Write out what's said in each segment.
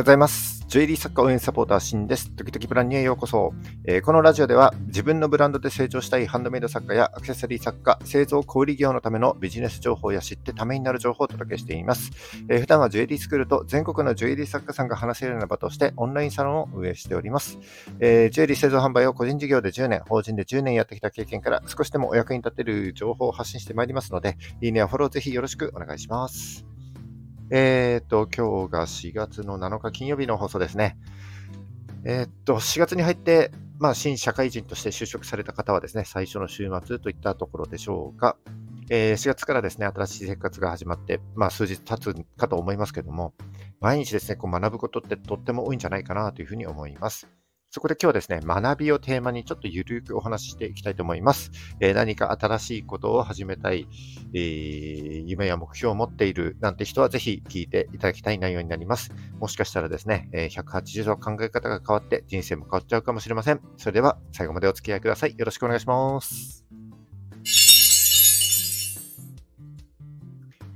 ようございます。ジュエリー作家応援サポーター、シンです。時々ブランにへようこそ、えー、このラジオでは自分のブランドで成長したいハンドメイド作家やアクセサリー作家、製造小売業のためのビジネス情報や知ってためになる情報をお届けしています。えー、普段はジュエリースクールと全国のジュエリー作家さんが話せるような場としてオンラインサロンを運営しております。えー、ジュエリー製造販売を個人事業で10年、法人で10年やってきた経験から少しでもお役に立てる情報を発信してまいりますので、いいねやフォローぜひよろしくお願いします。えっ、と、今日が4月の7日金曜日の放送ですね。えっと、4月に入って、まあ、新社会人として就職された方はですね、最初の週末といったところでしょうか。えー、4月からですね、新しい生活が始まって、まあ、数日経つかと思いますけども、毎日ですね、こう学ぶことってとっても多いんじゃないかなというふうに思います。そこで今日はですね、学びをテーマにちょっとゆるくお話ししていきたいと思います。えー、何か新しいことを始めたい、えー、夢や目標を持っているなんて人はぜひ聞いていただきたい内容になります。もしかしたらですね、えー、180度考え方が変わって人生も変わっちゃうかもしれません。それでは最後までお付き合いください。よろしくお願いします。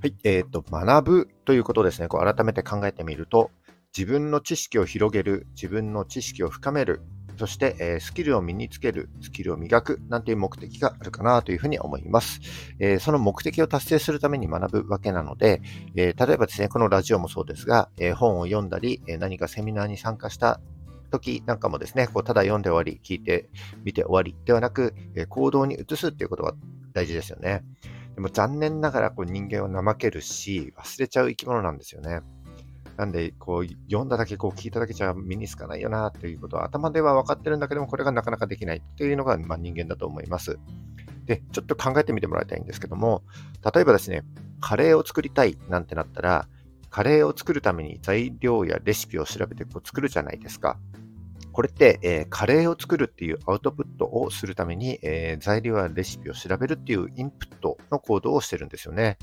はい、えっ、ー、と、学ぶということですね、こう改めて考えてみると、自分の知識を広げる、自分の知識を深める、そして、えー、スキルを身につける、スキルを磨く、なんていう目的があるかなというふうに思います。えー、その目的を達成するために学ぶわけなので、えー、例えばですね、このラジオもそうですが、え本を読んだり、え何かセミナーに参加した時なんかもですね、こうただ読んで終わり、聞いてみて終わりではなく、え行動に移すっていうことが大事ですよね。でも残念ながらこう人間は怠けるし、忘れちゃう生き物なんですよね。なんで、こう、読んだだけ、こう、聞いただけじゃ身につかないよな、ということは、頭では分かってるんだけども、これがなかなかできないっていうのが、まあ、人間だと思います。で、ちょっと考えてみてもらいたいんですけども、例えばですね、カレーを作りたいなんてなったら、カレーを作るために材料やレシピを調べてこう作るじゃないですか。これって、えー、カレーを作るっていうアウトプットをするために、えー、材料やレシピを調べるっていうインプットの行動をしてるんですよね。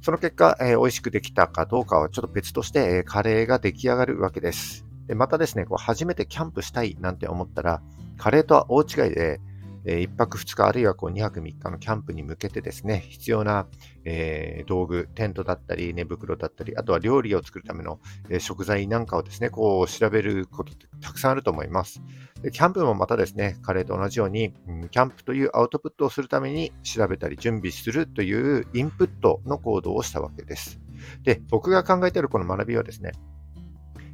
その結果、えー、美味しくできたかどうかはちょっと別として、えー、カレーが出来上がるわけです。でまたですね、こう初めてキャンプしたいなんて思ったら、カレーとは大違いで、え1泊2日あるいはこう2泊3日のキャンプに向けてですね、必要な、えー、道具、テントだったり、寝袋だったり、あとは料理を作るための、え食材なんかをですね、こう調べることってたくさんあると思います。でキャンプもまたですね、カレーと同じように、うん、キャンプというアウトプットをするために調べたり準備するというインプットの行動をしたわけです。で、僕が考えているこの学びはですね、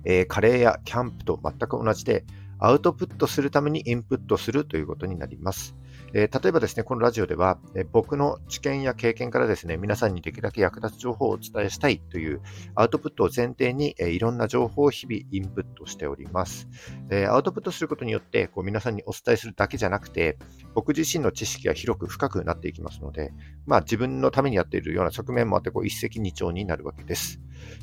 えー、カレーやキャンプと全く同じで、アウトプットするためにインプットするということになります。えー、例えばですね、このラジオでは、えー、僕の知見や経験からですね、皆さんにできるだけ役立つ情報をお伝えしたいというアウトプットを前提に、えー、いろんな情報を日々インプットしております。えアウトプットすることによって、こう皆さんにお伝えするだけじゃなくて、僕自身の知識が広く深くなっていきますので、まあ自分のためにやっているような側面もあって、こう一石二鳥になるわけです。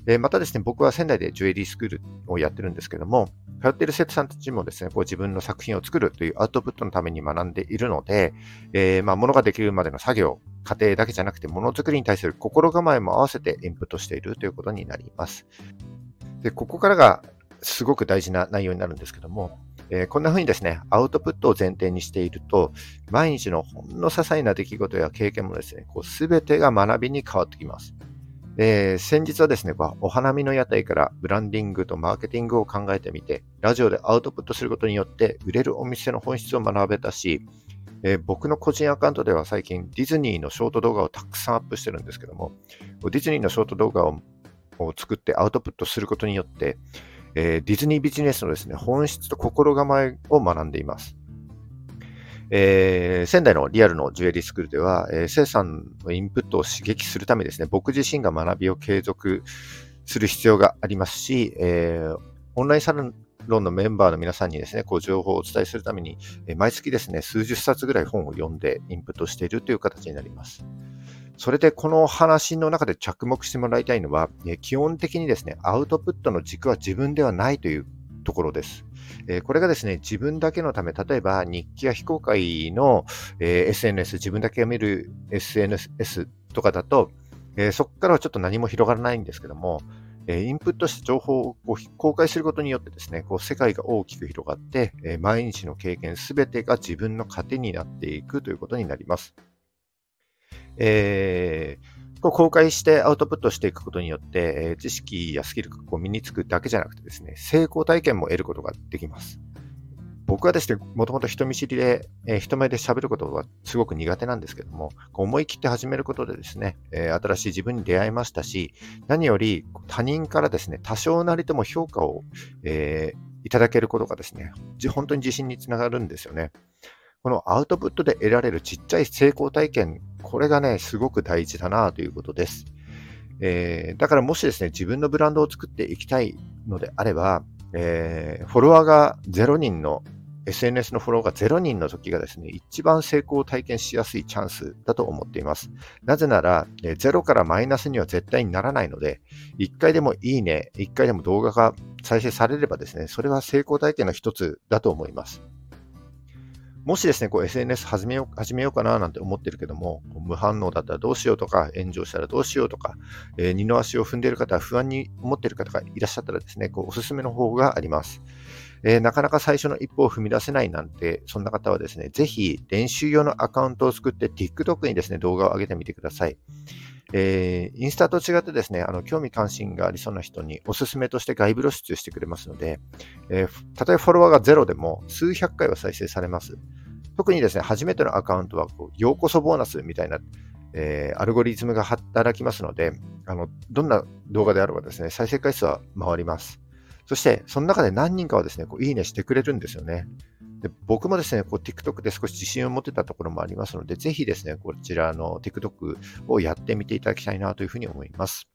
えまたですね、僕は仙台でジュエリースクールをやってるんですけども、通っている生徒さんたちもですね、こう自分の作品を作るというアウトプットのために学んでいるので、えー、まあ、物ができるまでの作業、過程だけじゃなくて、ものづくりに対する心構えも合わせてインプットしているということになります。で、ここからがすごく大事な内容になるんですけども、えー、こんな風にですね、アウトプットを前提にしていると、毎日のほんの些細な出来事や経験もですね、こう全てが学びに変わってきます。えー、先日はですね、お花見の屋台からブランディングとマーケティングを考えてみて、ラジオでアウトプットすることによって売れるお店の本質を学べたし、えー、僕の個人アカウントでは最近ディズニーのショート動画をたくさんアップしてるんですけども、ディズニーのショート動画を作ってアウトプットすることによって、えー、ディズニービジネスのですね、本質と心構えを学んでいます。えー、仙台のリアルのジュエリースクールでは、えー、生産のインプットを刺激するためですね、僕自身が学びを継続する必要がありますし、えー、オンラインサロンのメンバーの皆さんにですね、こう情報をお伝えするために、え、毎月ですね、数十冊ぐらい本を読んでインプットしているという形になります。それでこの話の中で着目してもらいたいのは、基本的にですね、アウトプットの軸は自分ではないというところです。えこれがですね、自分だけのため、例えば日記や非公開の、え SNS、自分だけが見る SNS とかだと、えそこからはちょっと何も広がらないんですけども、えインプットした情報をこう公開することによってですね、こう世界が大きく広がって、え毎日の経験すべてが自分の糧になっていくということになります。えーこう公開してアウトプットしていくことによって、知識やスキルがこう身につくだけじゃなくてですね、成功体験も得ることができます。僕はですね、もともと人見知りで、えー、人前で喋ることはすごく苦手なんですけども、思い切って始めることでですね、えー、新しい自分に出会いましたし、何より他人からですね、多少なりとも評価を、えー、いただけることがですね、本当に自信につながるんですよね。このアウトプットで得られるちっちゃい成功体験、これがね、すごく大事だなということです。えー、だからもしですね、自分のブランドを作っていきたいのであれば、えー、フォロワーが0人の SNS のフォローが0人の時がですね、一番成功を体験しやすいチャンスだと思っています。なぜなら、0からマイナスには絶対にならないので、1回でもいいね、1回でも動画が再生されればですね、それは成功体験の一つだと思います。もしですね、こう SNS 始めよう始めようかななんて思ってるけども、無反応だったらどうしようとか、炎上したらどうしようとか、えー、二の足を踏んでいる方、不安に思っている方がいらっしゃったらですね、こうおすすめの方法があります。えー、なかなか最初の一歩を踏み出せないなんて、そんな方はですね、ぜひ練習用のアカウントを作って TikTok にですね、動画を上げてみてください。えー、インスタと違ってですね、あの、興味関心がありそうな人におすすめとして外部露出してくれますので、えー、たとえフォロワーがゼロでも数百回は再生されます。特にですね、初めてのアカウントはこう、ようこそボーナスみたいな、えー、アルゴリズムが働きますので、あの、どんな動画であればですね、再生回数は回ります。そして、その中で何人かはですね、こういいねしてくれるんですよね。で僕もですね、こう TikTok で少し自信を持ってたところもありますので、ぜひですね、こちらの TikTok をやってみていただきたいなというふうに思います。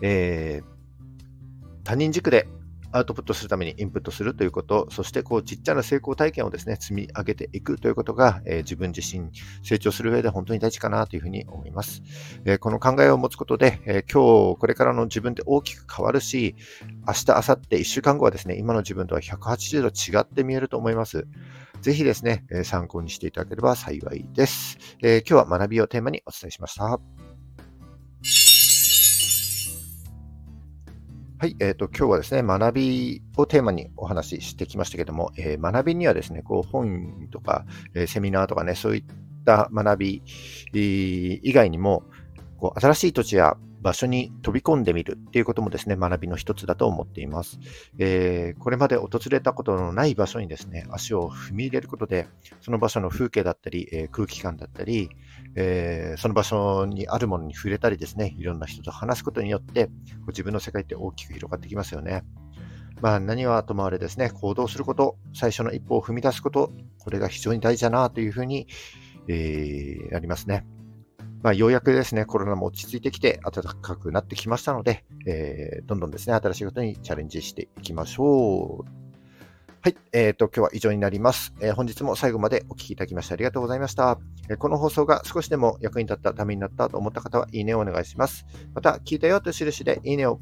えー、他人軸でアウトプットするためにインプットするということ、そしてこうちっちゃな成功体験をですね、積み上げていくということが、えー、自分自身成長する上で本当に大事かなというふうに思います。えー、この考えを持つことで、えー、今日これからの自分って大きく変わるし、明日、明後日、1週間後はですね、今の自分とは180度違って見えると思います。ぜひですね、え参考にしていただければ幸いです。え今日は学びをテーマにお伝えしました。はい、えっ、ー、と、今日はですね、学びをテーマにお話ししてきましたけども、えー、学びにはですね、こう本とか、えー、セミナーとかね、そういった学び以外にも、こう新しい土地や場所に飛び込んでみるっていうこともですね、学びの一つだと思っています。えー、これまで訪れたことのない場所にですね、足を踏み入れることで、その場所の風景だったり、えー、空気感だったり、えー、その場所にあるものに触れたりですね、いろんな人と話すことによって、こう自分の世界って大きく広がってきますよね。まあ、何はともあれですね、行動すること、最初の一歩を踏み出すこと、これが非常に大事だなというふうに、えー、ありますね。まあ、ようやくですね、コロナも落ち着いてきて暖かくなってきましたので、えー、どんどんですね、新しいことにチャレンジしていきましょう。はい。えっ、ー、と、今日は以上になります、えー、本日も最後までお聞きいただきましてありがとうございました、えー、この放送が少しでも役に立ったためになったと思った方は、いいねをお願いします。また、聞いたよという印で、いいねを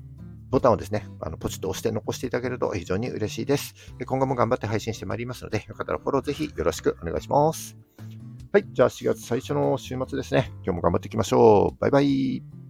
ボタンをですね、あのポチッと押して残していただけると非常に嬉しいです。今後も頑張って配信してまいりますので、よかったらフォローぜひよろしくお願いします。はい。じゃあ4月最初の週末ですね。今日も頑張っていきましょう。バイバイ。